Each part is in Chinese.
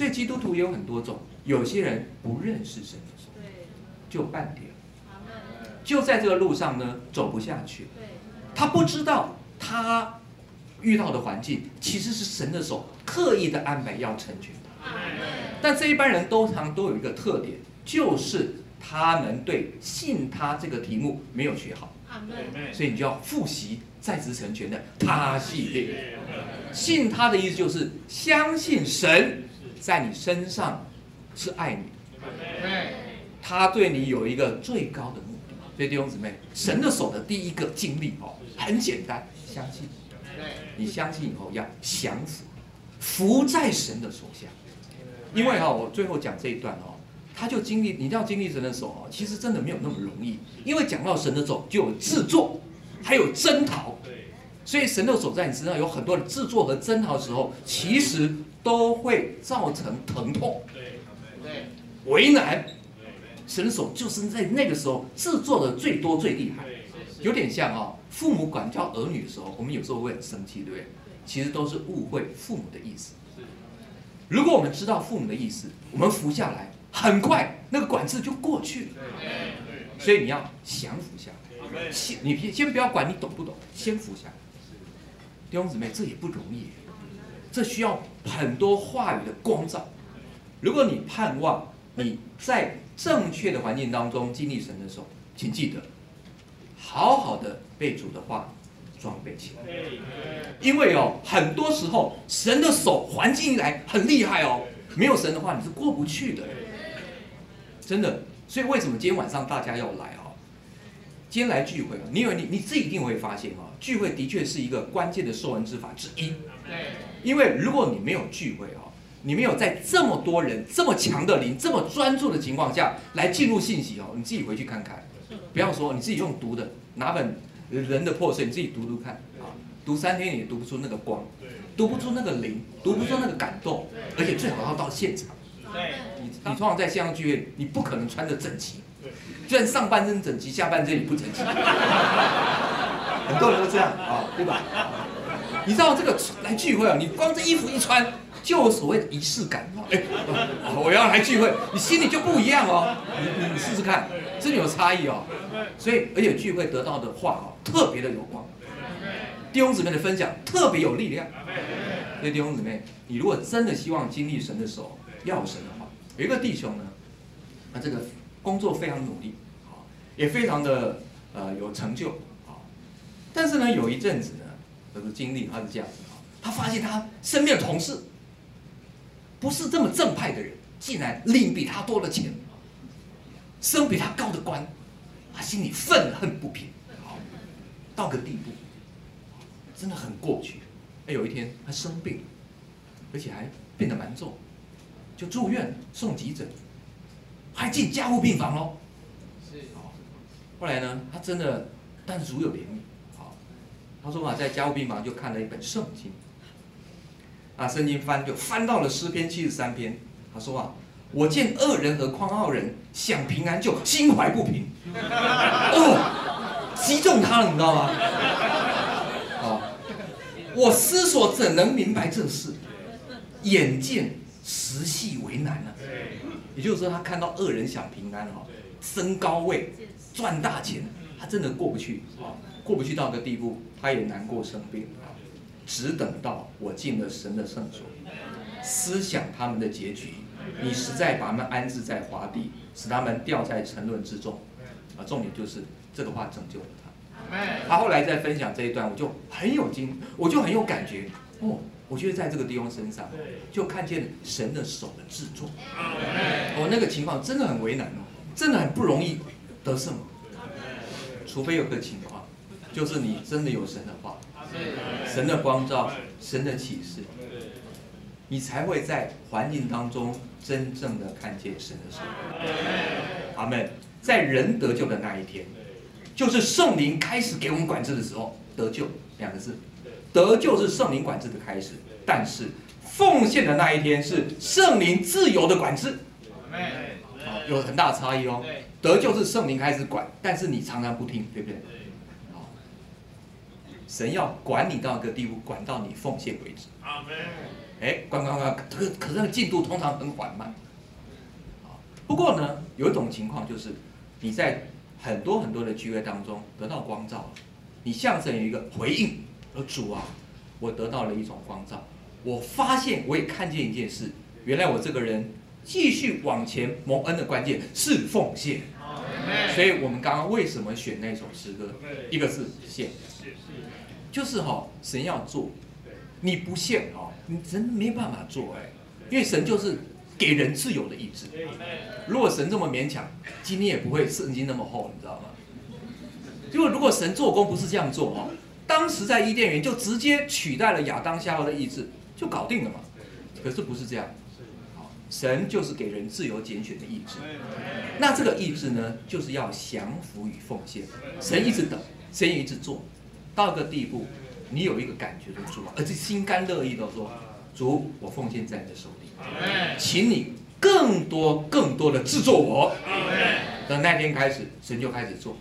所以基督徒也有很多种，有些人不认识神的时候，就半点，就在这个路上呢走不下去。对，他不知道他遇到的环境其实是神的手刻意的安排要成全他。但这一般人都常都有一个特点，就是他们对信他这个题目没有学好，所以你就要复习在职成全的他系列。信他的意思就是相信神在你身上是爱你，他对你有一个最高的目的。所以弟兄姊妹，神的手的第一个经历哦，很简单，相信。你相信以后要降服，服在神的手下。因为哈、我最后讲这一段哦，他就经历，你要经历神的手哦，其实真的没有那么容易。因为讲到神的手，就有制作，还有征讨。所以神的手在你身上有很多的制作和征讨的时候，其实都会造成疼痛、对为难。神的手就是在那个时候制作的最多、最厉害。有点像哦，父母管教儿女的时候，我们有时候会很生气，对不对？其实都是误会父母的意思。如果我们知道父母的意思，我们服下来，很快那个管制就过去了。所以你要降服下来，先你先先不要管你懂不懂，先服下来。弟兄姊妹，这也不容易，这需要很多话语的光照。如果你盼望你在正确的环境当中经历神的时候，请记得，好好的被主的话装备起来。因为哦，很多时候神的手环境一来很厉害哦，没有神的话你是过不去的，真的。所以为什么今天晚上大家要来哦？今天来聚会啊，你以为你你自己一定会发现哦，聚会的确是一个关键的受恩之法之一。因为如果你没有聚会哦，你没有在这么多人、这么强的灵、这么专注的情况下来进入信息哦，你自己回去看看，不要说你自己用读的，拿本人的破碎，你自己读读看啊，读三天也读不出那个光，读不出那个灵，读不出那个感动，而且最好要到现场。你你通常在线上聚会，你不可能穿的整齐，虽然上半身整齐，下半身也不整齐，很多人都这样啊，对吧？你知道这个来聚会啊，你光这衣服一穿，就有所谓的仪式感。哎，我要来聚会，你心里就不一样哦。你你试试看，真的有差异哦。所以，而且聚会得到的话哦，特别的有光。弟兄姊妹的分享特别有力量。所以弟兄姊妹，你如果真的希望经历神的手，要神的话，有一个弟兄呢，他这个工作非常努力，啊，也非常的呃有成就，啊，但是呢，有一阵子呢，这个经历他是这样子啊，他发现他身边的同事不是这么正派的人，竟然领比他多的钱，升比他高的官，他心里愤恨不平，到个地步，真的很过不去。哎，有一天他生病了，而且还变得蛮重，就住院送急诊，还进加护病房喽。是，后来呢，他真的，但是如有怜悯，好，他说啊，在加护病房就看了一本圣经，啊，圣经翻就翻到了诗篇七十三篇，他说啊，我见恶人和匡傲人想平安就心怀不平，哦，击中他了，你知道吗？好，我思索怎能明白这事？眼见时系为难了、也就是说，他看到恶人想平安哈，升高位、赚大钱，他真的过不去啊，过不去到个地步，他也难过生病啊，只等到我进了神的圣所，思想他们的结局，你实在把他们安置在华地，使他们掉在沉沦之中啊，重点就是这个话拯救了他。他后来在分享这一段，我就很有经，我就很有感觉哦。我觉得在这个弟兄身上，就看见神的手的制作。哦，那个情况真的很为难哦，真的很不容易得胜。除非有个情况，就是你真的有神的话，神的光照，神的启示，你才会在环境当中真正的看见神的手。阿门。在人得救的那一天，就是圣灵开始给我们管制的时候，得救两个字，得救是圣灵管制的开始，但是奉献的那一天是圣灵自由的管制，好，有很大的差异哦。得救是圣灵开始管，但是你常常不听，对不对？好，神要管你到一个地步，管到你奉献为止。阿门哎，管管管，可可是那个进度通常很缓慢。不过呢，有一种情况就是你在很多很多的聚会当中得到光照了，你向神有一个回应，而主啊，我得到了一种光照，我发现我也看见一件事，原来我这个人继续往前蒙恩的关键是奉献。所以我们刚刚为什么选那首诗歌？一个是献，就是哈，神要做，你不献哈，你真没办法做哎，因为神就是给人自由的意志。如果神这么勉强，今天也不会圣经那么厚，你知道吗？因为如果神做工不是这样做哈，当时在伊甸园就直接取代了亚当夏娃的意志，就搞定了嘛。可是不是这样。神就是给人自由拣选的意志，那这个意志呢，就是要降服与奉献。神一直等，神一直做，到个地步，你有一个感觉的主，而且心甘乐意的说：“主，我奉献在你的手里，请你更多更多的制作我。”等那天开始，神就开始做。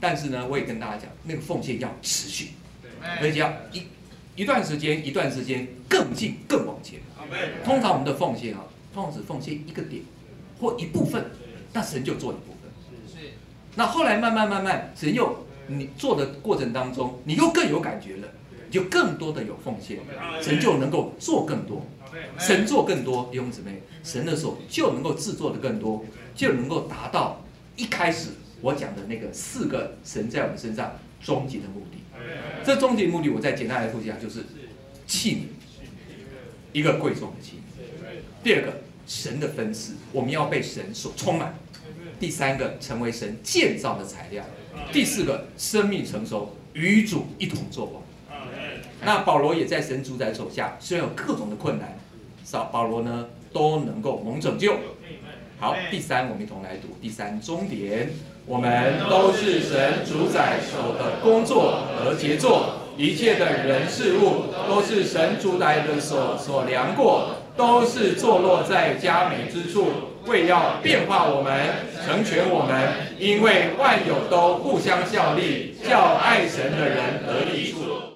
但是呢，我也跟大家讲，那个奉献要持续，而且要一一段时间一段时间更近更往前。通常我们的奉献啊。通常只奉献一个点或一部分，那神就做一部分。是。那后来慢慢慢慢，神又你做的过程当中，你又更有感觉了，你就更多的有奉献，神就能够做更多。神做更多，弟兄姊妹，神的手就能够制作的更多，就能够达到一开始我讲的那个四个神在我们身上终极的目的。这终极目的，我再简单来复习下，就是器皿，一个贵重的器皿。第二个，神的分赐，我们要被神所充满；第三个，成为神建造的材料；第四个，生命成熟，与主一同作王。那保罗也在神主宰手下，虽然有各种的困难，少保罗呢都能够蒙拯救。好，第三，我们一同来读第三终点，我们都是神主宰手的工作和杰作，一切的人事物都是神主宰的所所量过。都是坐落在佳美之处，为要变化我们，成全我们，因为万有都互相效力，叫爱神的人得益处。